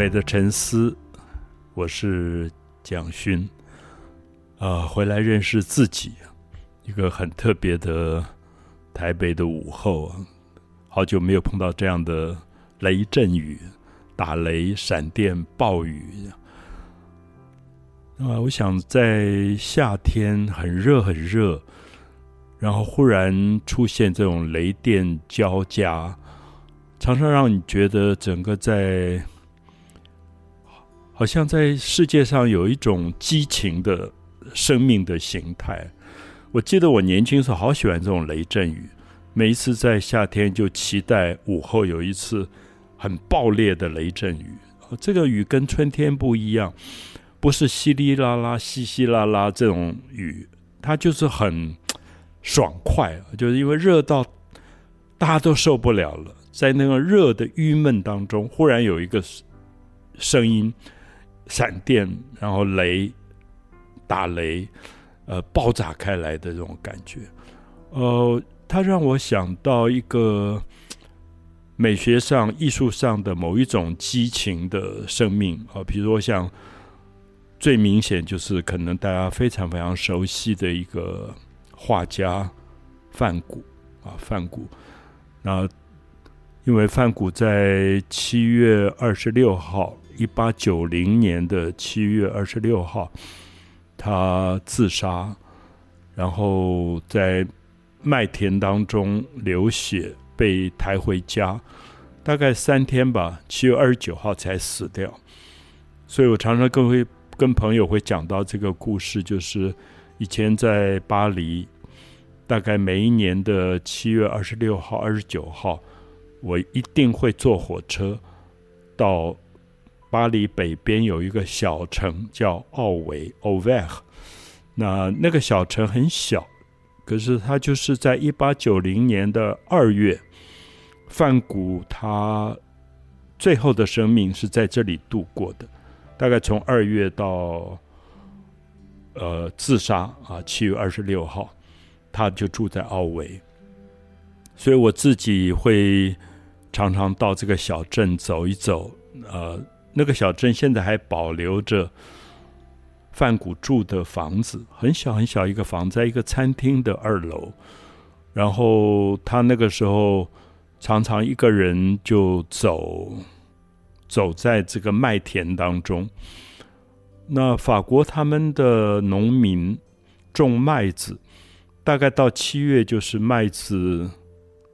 美的沉思，我是蒋勋，啊，回来认识自己，一个很特别的台北的午后啊，好久没有碰到这样的雷阵雨、打雷、闪电、暴雨啊！我想在夏天很热很热，然后忽然出现这种雷电交加，常常让你觉得整个在。好像在世界上有一种激情的生命的形态。我记得我年轻时候好喜欢这种雷阵雨，每一次在夏天就期待午后有一次很爆裂的雷阵雨。这个雨跟春天不一样，不是稀里啦啦、稀稀拉拉这种雨，它就是很爽快，就是因为热到大家都受不了了，在那个热的郁闷当中，忽然有一个声音。闪电，然后雷打雷，呃，爆炸开来的这种感觉，呃，它让我想到一个美学上、艺术上的某一种激情的生命啊，比如说像最明显就是可能大家非常非常熟悉的一个画家范谷啊，范谷。那因为范谷在七月二十六号。一八九零年的七月二十六号，他自杀，然后在麦田当中流血，被抬回家，大概三天吧。七月二十九号才死掉。所以我常常跟会跟朋友会讲到这个故事，就是以前在巴黎，大概每一年的七月二十六号、二十九号，我一定会坐火车到。巴黎北边有一个小城叫奥维 （Auvergne），那那个小城很小，可是它就是在一八九零年的二月，范谷他最后的生命是在这里度过的，大概从二月到呃自杀啊，七月二十六号，他就住在奥维，所以我自己会常常到这个小镇走一走，呃。那个小镇现在还保留着范谷住的房子，很小很小一个房，在一个餐厅的二楼。然后他那个时候常常一个人就走，走在这个麦田当中。那法国他们的农民种麦子，大概到七月就是麦子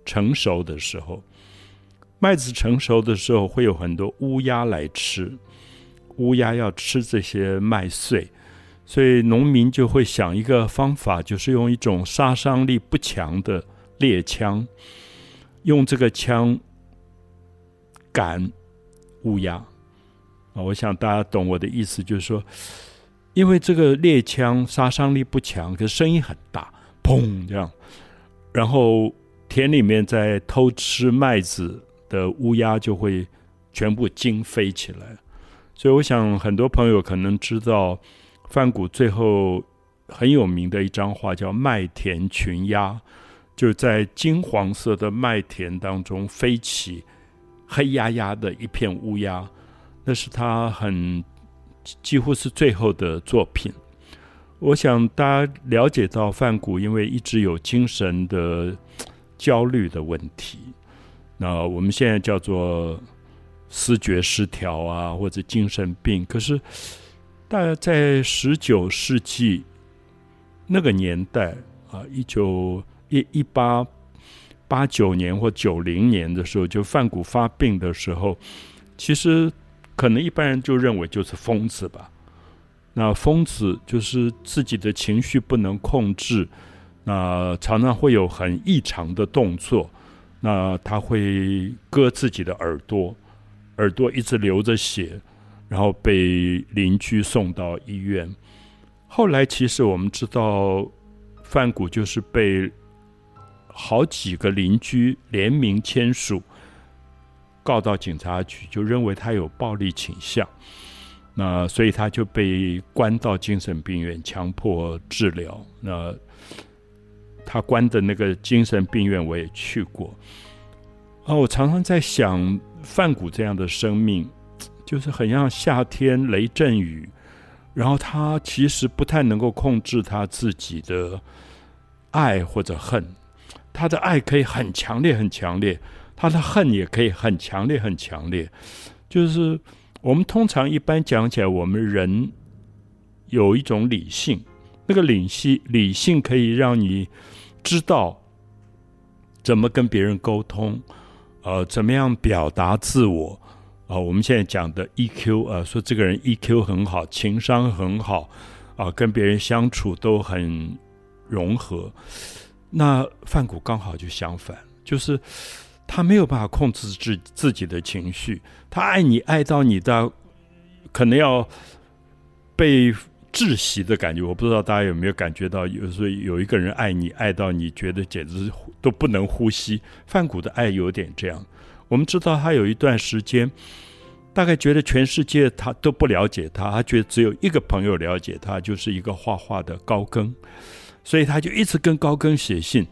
成熟的时候。麦子成熟的时候，会有很多乌鸦来吃。乌鸦要吃这些麦穗，所以农民就会想一个方法，就是用一种杀伤力不强的猎枪，用这个枪赶乌鸦。啊，我想大家懂我的意思，就是说，因为这个猎枪杀伤力不强，可声音很大，砰这样，然后田里面在偷吃麦子。的乌鸦就会全部惊飞起来，所以我想很多朋友可能知道范谷最后很有名的一张画叫《麦田群鸦》，就在金黄色的麦田当中飞起黑压压的一片乌鸦，那是他很几乎是最后的作品。我想大家了解到范谷因为一直有精神的焦虑的问题。那我们现在叫做思觉失调啊，或者精神病。可是，大概在十九世纪那个年代啊，一九一一八八九年或九零年的时候，就范谷发病的时候，其实可能一般人就认为就是疯子吧。那疯子就是自己的情绪不能控制，那常常会有很异常的动作。那他会割自己的耳朵，耳朵一直流着血，然后被邻居送到医院。后来其实我们知道，范谷就是被好几个邻居联名签署告到警察局，就认为他有暴力倾向。那所以他就被关到精神病院，强迫治疗。那他关的那个精神病院我也去过，啊，我常常在想，范谷这样的生命，就是很像夏天雷阵雨。然后他其实不太能够控制他自己的爱或者恨，他的爱可以很强烈很强烈，他的恨也可以很强烈很强烈。就是我们通常一般讲起来，我们人有一种理性，那个理性理性可以让你知道怎么跟别人沟通，呃，怎么样表达自我。啊，我们现在讲的 EQ 啊，说这个人 EQ 很好，情商很好，啊，跟别人相处都很融合。那范谷刚好就相反，就是他没有办法控制自自己的情绪，他爱你爱到你的可能要被窒息的感觉。我不知道大家有没有感觉到，有时候有一个人爱你爱到你觉得简直都不能呼吸。范谷的爱有点这样。我们知道他有一段时间，大概觉得全世界他都不了解他，他觉得只有一个朋友了解他，就是一个画画的高更，所以他就一直跟高更写信，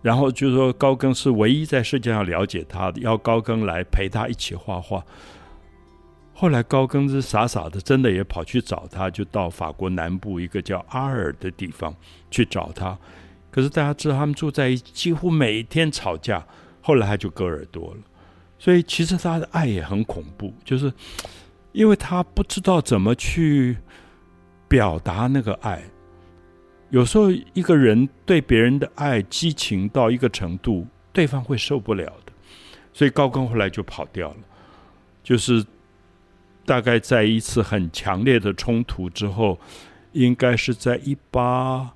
然后就说高更是唯一在世界上了解他的，要高更来陪他一起画画。后来高更是傻傻的，真的也跑去找他，就到法国南部一个叫阿尔的地方去找他。可是大家知道他们住在一，几乎每天吵架。后来他就割耳朵了。所以其实他的爱也很恐怖，就是因为他不知道怎么去表达那个爱。有时候一个人对别人的爱激情到一个程度，对方会受不了的。所以高更后来就跑掉了，就是大概在一次很强烈的冲突之后，应该是在一八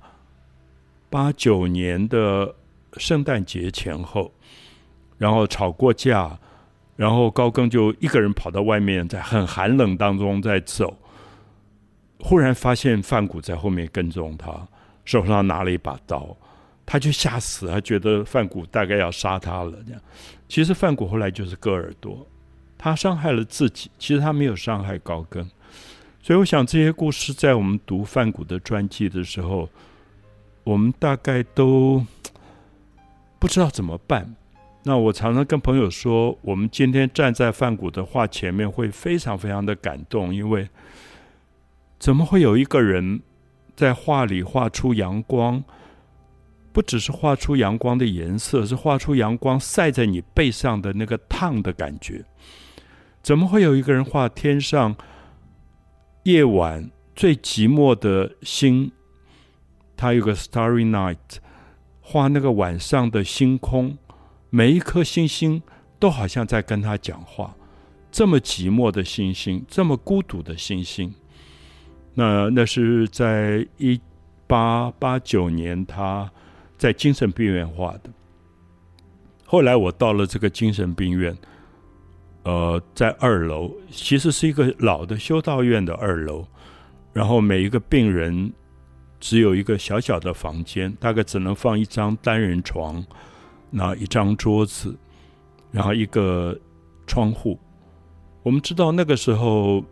八九年的圣诞节前后，然后吵过架。然后高更就一个人跑到外面，在很寒冷当中在走，忽然发现范谷在后面跟踪他，手上拿了一把刀，他就吓死，他觉得范谷大概要杀他了。这样，其实范谷后来就是割耳朵，他伤害了自己，其实他没有伤害高更。所以我想这些故事在我们读范谷的传记的时候，我们大概都不知道怎么办。那我常常跟朋友说，我们今天站在范谷的画前面，会非常非常的感动，因为怎么会有一个人在画里画出阳光？不只是画出阳光的颜色，是画出阳光晒在你背上的那个烫的感觉。怎么会有一个人画天上夜晚最寂寞的星？他有个 Starry Night，画那个晚上的星空。每一颗星星都好像在跟他讲话，这么寂寞的星星，这么孤独的星星。那那是在一八八九年，他在精神病院画的。后来我到了这个精神病院，呃，在二楼，其实是一个老的修道院的二楼。然后每一个病人只有一个小小的房间，大概只能放一张单人床。那一张桌子，然后一个窗户。我们知道那个时候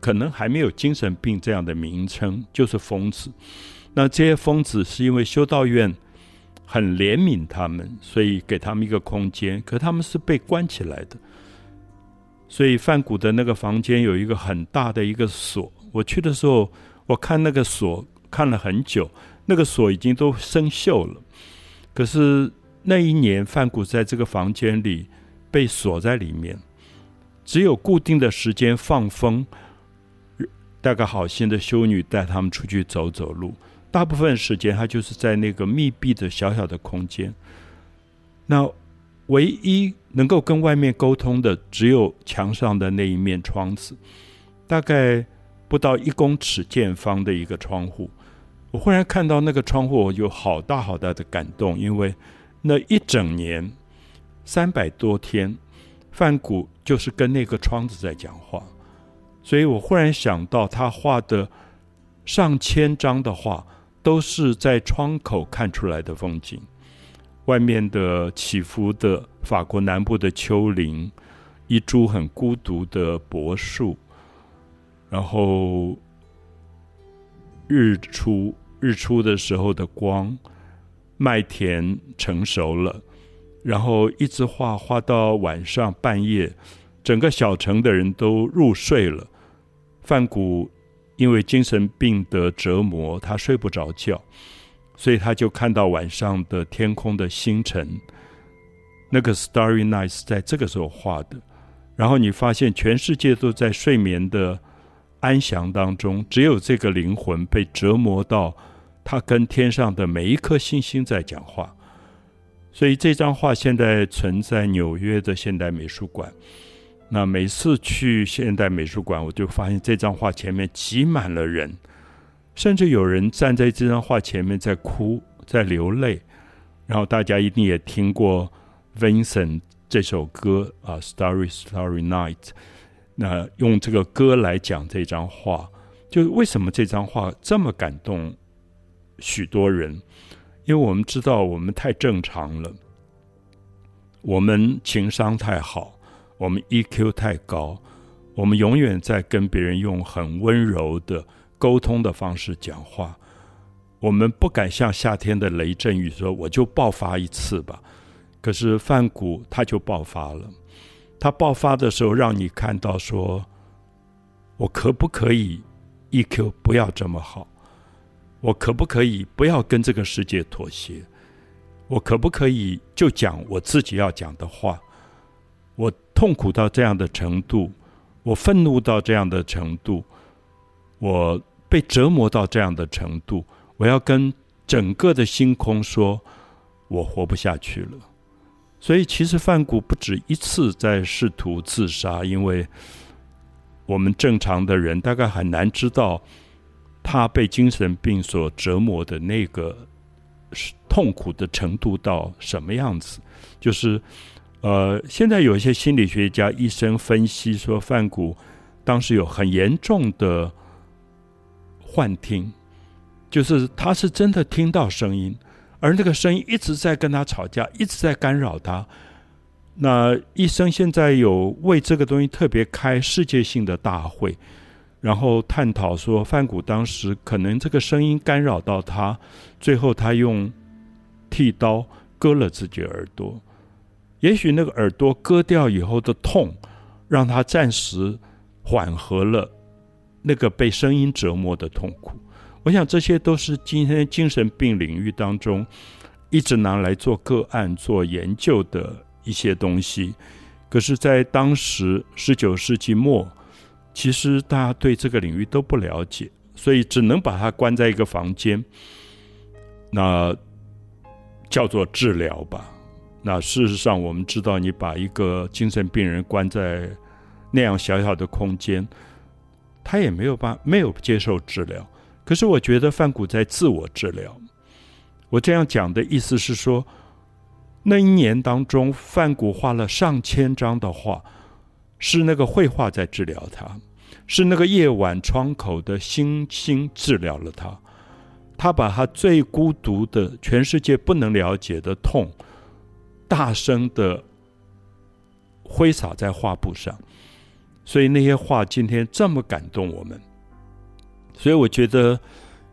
可能还没有精神病这样的名称，就是疯子。那这些疯子是因为修道院很怜悯他们，所以给他们一个空间。可他们是被关起来的，所以范谷的那个房间有一个很大的一个锁。我去的时候，我看那个锁看了很久，那个锁已经都生锈了。可是。那一年，范谷在这个房间里被锁在里面，只有固定的时间放风，带个好心的修女带他们出去走走路。大部分时间，他就是在那个密闭的小小的空间。那唯一能够跟外面沟通的，只有墙上的那一面窗子，大概不到一公尺见方的一个窗户。我忽然看到那个窗户，我有好大好大的感动，因为。那一整年，三百多天，范谷就是跟那个窗子在讲话，所以我忽然想到，他画的上千张的画，都是在窗口看出来的风景。外面的起伏的法国南部的丘陵，一株很孤独的柏树，然后日出日出的时候的光。麦田成熟了，然后一直画画到晚上半夜，整个小城的人都入睡了。范谷因为精神病的折磨，他睡不着觉，所以他就看到晚上的天空的星辰。那个 Starry Night 是在这个时候画的。然后你发现全世界都在睡眠的安详当中，只有这个灵魂被折磨到，他跟天上的每一颗星星在讲话。所以这张画现在存在纽约的现代美术馆。那每次去现代美术馆，我就发现这张画前面挤满了人，甚至有人站在这张画前面在哭，在流泪。然后大家一定也听过 Vincent。这首歌啊，《Starry Starry Night》，那用这个歌来讲这张画，就为什么这张画这么感动许多人？因为我们知道我们太正常了，我们情商太好，我们 EQ 太高，我们永远在跟别人用很温柔的沟通的方式讲话，我们不敢像夏天的雷阵雨说：“我就爆发一次吧。”可是范谷他就爆发了，他爆发的时候让你看到说，我可不可以 EQ 不要这么好？我可不可以不要跟这个世界妥协？我可不可以就讲我自己要讲的话？我痛苦到这样的程度，我愤怒到这样的程度，我被折磨到这样的程度，我要跟整个的星空说，我活不下去了。所以，其实范谷不止一次在试图自杀，因为我们正常的人大概很难知道他被精神病所折磨的那个痛苦的程度到什么样子。就是，呃，现在有一些心理学家、医生分析说，范谷当时有很严重的幻听，就是他是真的听到声音。而那个声音一直在跟他吵架，一直在干扰他。那医生现在有为这个东西特别开世界性的大会，然后探讨说，范谷当时可能这个声音干扰到他，最后他用剃刀割了自己耳朵。也许那个耳朵割掉以后的痛，让他暂时缓和了那个被声音折磨的痛苦。我想这些都是今天精神病领域当中一直拿来做个案、做研究的一些东西。可是，在当时十九世纪末，其实大家对这个领域都不了解，所以只能把它关在一个房间，那叫做治疗吧。那事实上，我们知道，你把一个精神病人关在那样小小的空间，他也没有办没有接受治疗。可是我觉得范谷在自我治疗。我这样讲的意思是说，那一年当中，范谷画了上千张的画，是那个绘画在治疗他，是那个夜晚窗口的星星治疗了他。他把他最孤独的、全世界不能了解的痛，大声的挥洒在画布上，所以那些画今天这么感动我们。所以我觉得，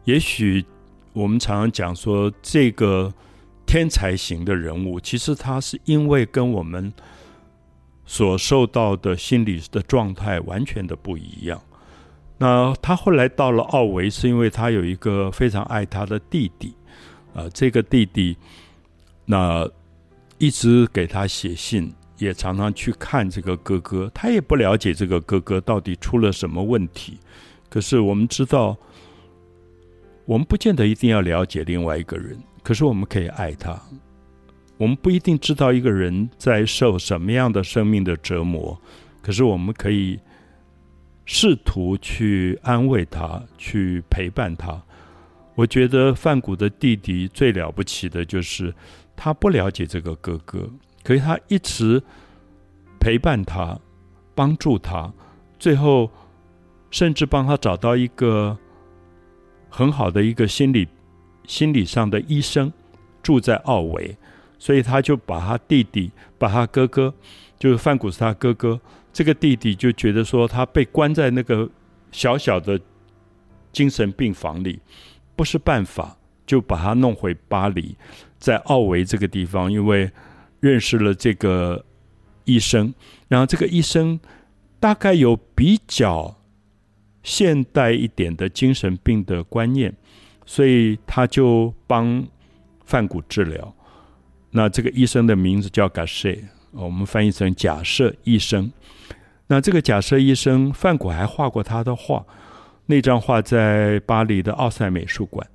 也许我们常常讲说，这个天才型的人物，其实他是因为跟我们所受到的心理的状态完全的不一样。那他后来到了奥维，是因为他有一个非常爱他的弟弟，啊，这个弟弟那一直给他写信，也常常去看这个哥哥，他也不了解这个哥哥到底出了什么问题。可是我们知道，我们不见得一定要了解另外一个人，可是我们可以爱他。我们不一定知道一个人在受什么样的生命的折磨，可是我们可以试图去安慰他，去陪伴他。我觉得范谷的弟弟最了不起的就是他不了解这个哥哥，可是他一直陪伴他，帮助他，最后。甚至帮他找到一个很好的一个心理心理上的医生，住在奥维，所以他就把他弟弟，把他哥哥，就是范古斯他哥哥，这个弟弟就觉得说他被关在那个小小的精神病房里不是办法，就把他弄回巴黎，在奥维这个地方，因为认识了这个医生，然后这个医生大概有比较现代一点的精神病的观念，所以他就帮范谷治疗。那这个医生的名字叫 g a s h 我们翻译成假设医生。那这个假设医生范谷还画过他的画，那张画在巴黎的奥赛美术馆。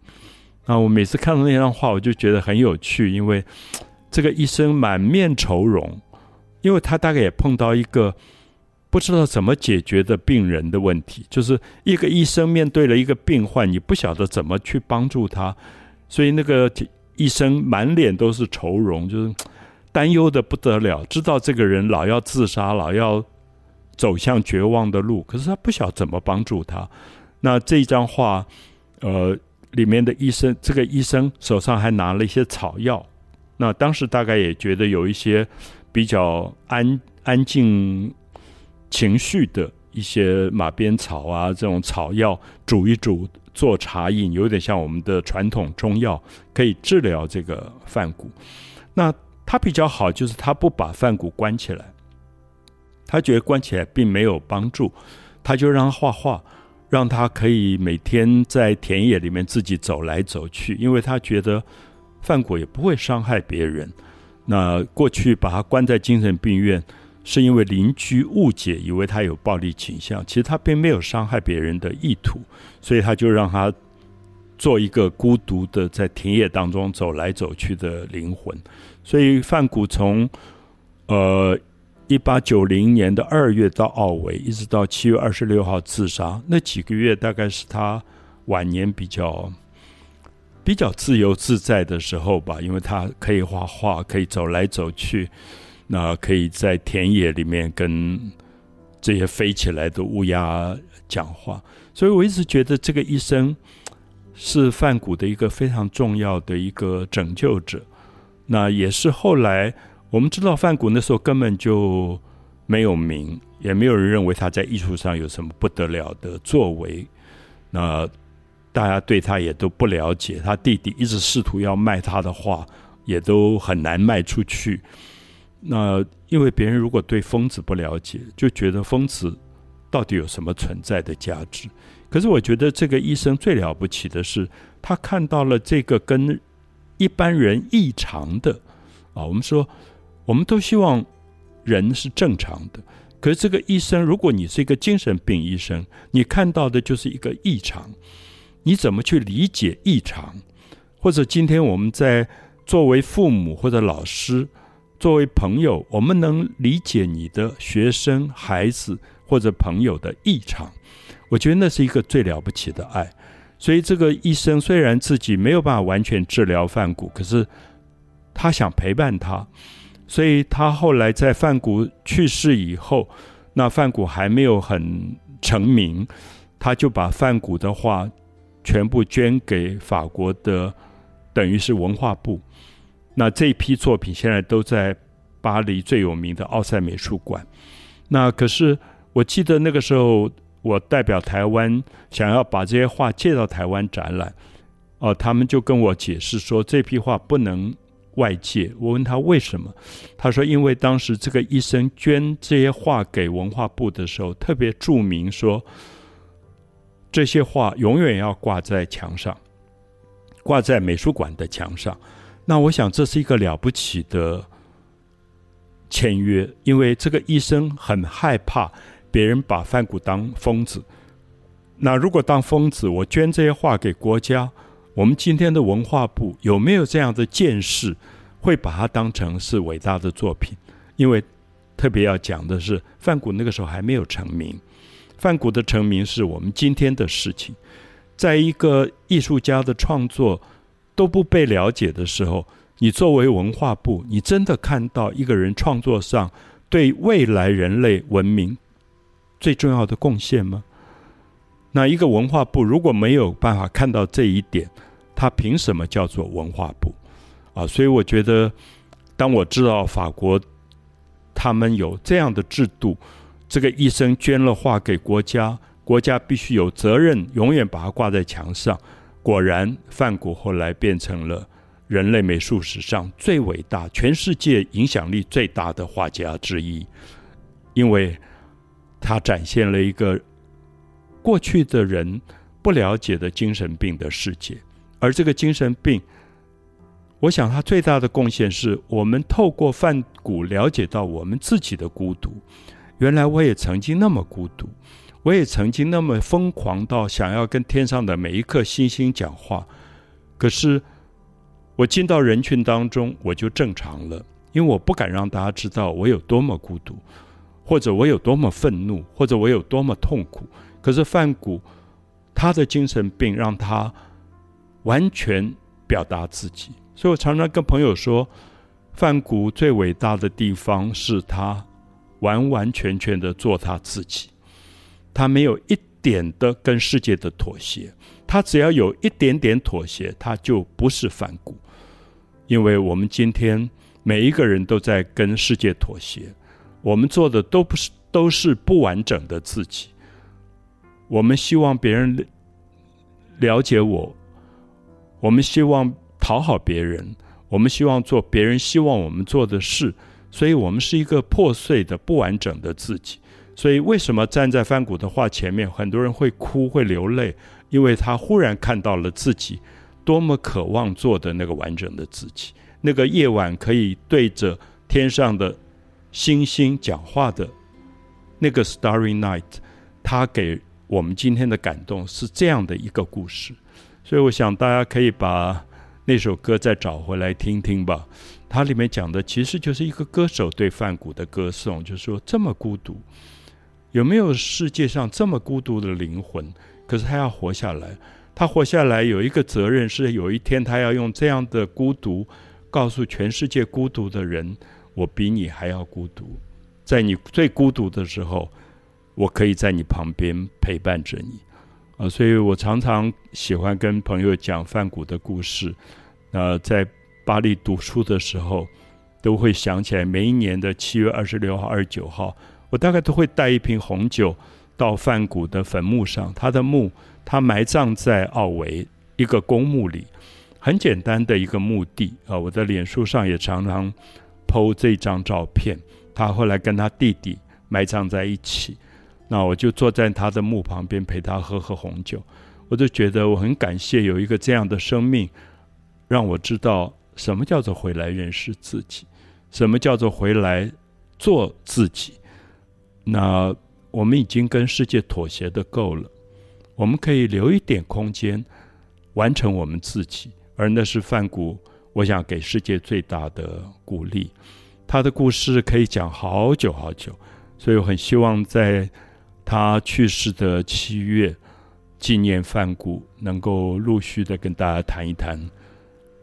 那我每次看到那张画，我就觉得很有趣，因为这个医生满面愁容，因为他大概也碰到一个不知道怎么解决的病人的问题，就是一个医生面对了一个病患，你不晓得怎么去帮助他，所以那个。医生满脸都是愁容，就是担忧的不得了，知道这个人老要自杀，老要走向绝望的路，可是他不晓得怎么帮助他。那这张画，呃，里面的医生，这个医生手上还拿了一些草药，那当时大概也觉得有一些比较安安静情绪的一些马鞭草啊，这种草药煮一煮。做茶饮有点像我们的传统中药，可以治疗这个范谷。那他比较好，就是他不把范谷关起来，他觉得关起来并没有帮助，他就让他画画，让他可以每天在田野里面自己走来走去，因为他觉得范谷也不会伤害别人。那过去把他关在精神病院。是因为邻居误解，以为他有暴力倾向，其实他并没有伤害别人的意图，所以他就让他做一个孤独的在田野当中走来走去的灵魂。所以范谷从呃一八九零年的二月到奥维，一直到七月二十六号自杀，那几个月大概是他晚年比较比较自由自在的时候吧，因为他可以画画，可以走来走去。那可以在田野里面跟这些飞起来的乌鸦讲话，所以我一直觉得这个医生是范谷的一个非常重要的一个拯救者。那也是后来我们知道范谷那时候根本就没有名，也没有人认为他在艺术上有什么不得了的作为。那大家对他也都不了解，他弟弟一直试图要卖他的画，也都很难卖出去。那因为别人如果对疯子不了解，就觉得疯子到底有什么存在的价值？可是我觉得这个医生最了不起的是，他看到了这个跟一般人异常的啊。我们说，我们都希望人是正常的，可是这个医生，如果你是一个精神病医生，你看到的就是一个异常，你怎么去理解异常？或者今天我们在作为父母或者老师。作为朋友，我们能理解你的学生、孩子或者朋友的异常，我觉得那是一个最了不起的爱。所以，这个医生虽然自己没有办法完全治疗范谷，可是他想陪伴他。所以他后来在范谷去世以后，那范谷还没有很成名，他就把范谷的画全部捐给法国的，等于是文化部。那这一批作品现在都在巴黎最有名的奥赛美术馆。那可是我记得那个时候，我代表台湾想要把这些画借到台湾展览，哦，他们就跟我解释说这批画不能外借。我问他为什么，他说因为当时这个医生捐这些画给文化部的时候，特别注明说这些画永远要挂在墙上，挂在美术馆的墙上。那我想这是一个了不起的签约，因为这个医生很害怕别人把范谷当疯子。那如果当疯子，我捐这些画给国家，我们今天的文化部有没有这样的见识，会把它当成是伟大的作品？因为特别要讲的是，范谷那个时候还没有成名，范谷的成名是我们今天的事情，在一个艺术家的创作。都不被了解的时候，你作为文化部，你真的看到一个人创作上对未来人类文明最重要的贡献吗？那一个文化部如果没有办法看到这一点，他凭什么叫做文化部啊？所以我觉得，当我知道法国他们有这样的制度，这个医生捐了画给国家，国家必须有责任永远把它挂在墙上。果然，梵谷后来变成了人类美术史上最伟大、全世界影响力最大的画家之一，因为他展现了一个过去的人不了解的精神病的世界，而这个精神病，我想他最大的贡献是我们透过梵谷了解到我们自己的孤独。原来我也曾经那么孤独，我也曾经那么疯狂到想要跟天上的每一颗星星讲话，可是。我进到人群当中，我就正常了，因为我不敢让大家知道我有多么孤独，或者我有多么愤怒，或者我有多么痛苦。可是范谷他的精神病让他完全表达自己，所以我常常跟朋友说，范谷最伟大的地方是他完完全全的做他自己，他没有一点的跟世界的妥协，他只要有一点点妥协，他就不是范谷。因为我们今天每一个人都在跟世界妥协，我们做的都不是都是不完整的自己。我们希望别人了解我，我们希望讨好别人，我们希望做别人希望我们做的事，所以我们是一个破碎的、不完整的自己。所以，为什么站在梵谷的画前面，很多人会哭、会流泪？因为他忽然看到了自己。多么渴望做的那个完整的自己，那个夜晚可以对着天上的星星讲话的那个 Starry Night，他给我们今天的感动是这样的一个故事。所以我想大家可以把那首歌再找回来听听吧。它里面讲的其实就是一个歌手对梵谷的歌颂，就是说这么孤独，有没有世界上这么孤独的灵魂？可是他要活下来。他活下来有一个责任，是有一天他要用这样的孤独，告诉全世界孤独的人：我比你还要孤独。在你最孤独的时候，我可以在你旁边陪伴着你。啊，所以我常常喜欢跟朋友讲梵谷的故事。呃，在巴黎读书的时候，都会想起来每一年的七月二十六号、二十九号，我大概都会带一瓶红酒到梵谷的坟墓上，他的墓。他埋葬在奥维一个公墓里，很简单的一个墓地啊。我在脸书上也常常 PO 这张照片。他后来跟他弟弟埋葬在一起，那我就坐在他的墓旁边陪他喝喝红酒。我就觉得我很感谢有一个这样的生命，让我知道什么叫做回来认识自己，什么叫做回来做自己。那我们已经跟世界妥协的够了。我们可以留一点空间，完成我们自己，而那是范谷，我想给世界最大的鼓励。他的故事可以讲好久好久，所以我很希望在他去世的七月，纪念范谷，能够陆续的跟大家谈一谈，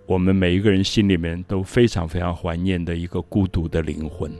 我们每一个人心里面都非常非常怀念的一个孤独的灵魂。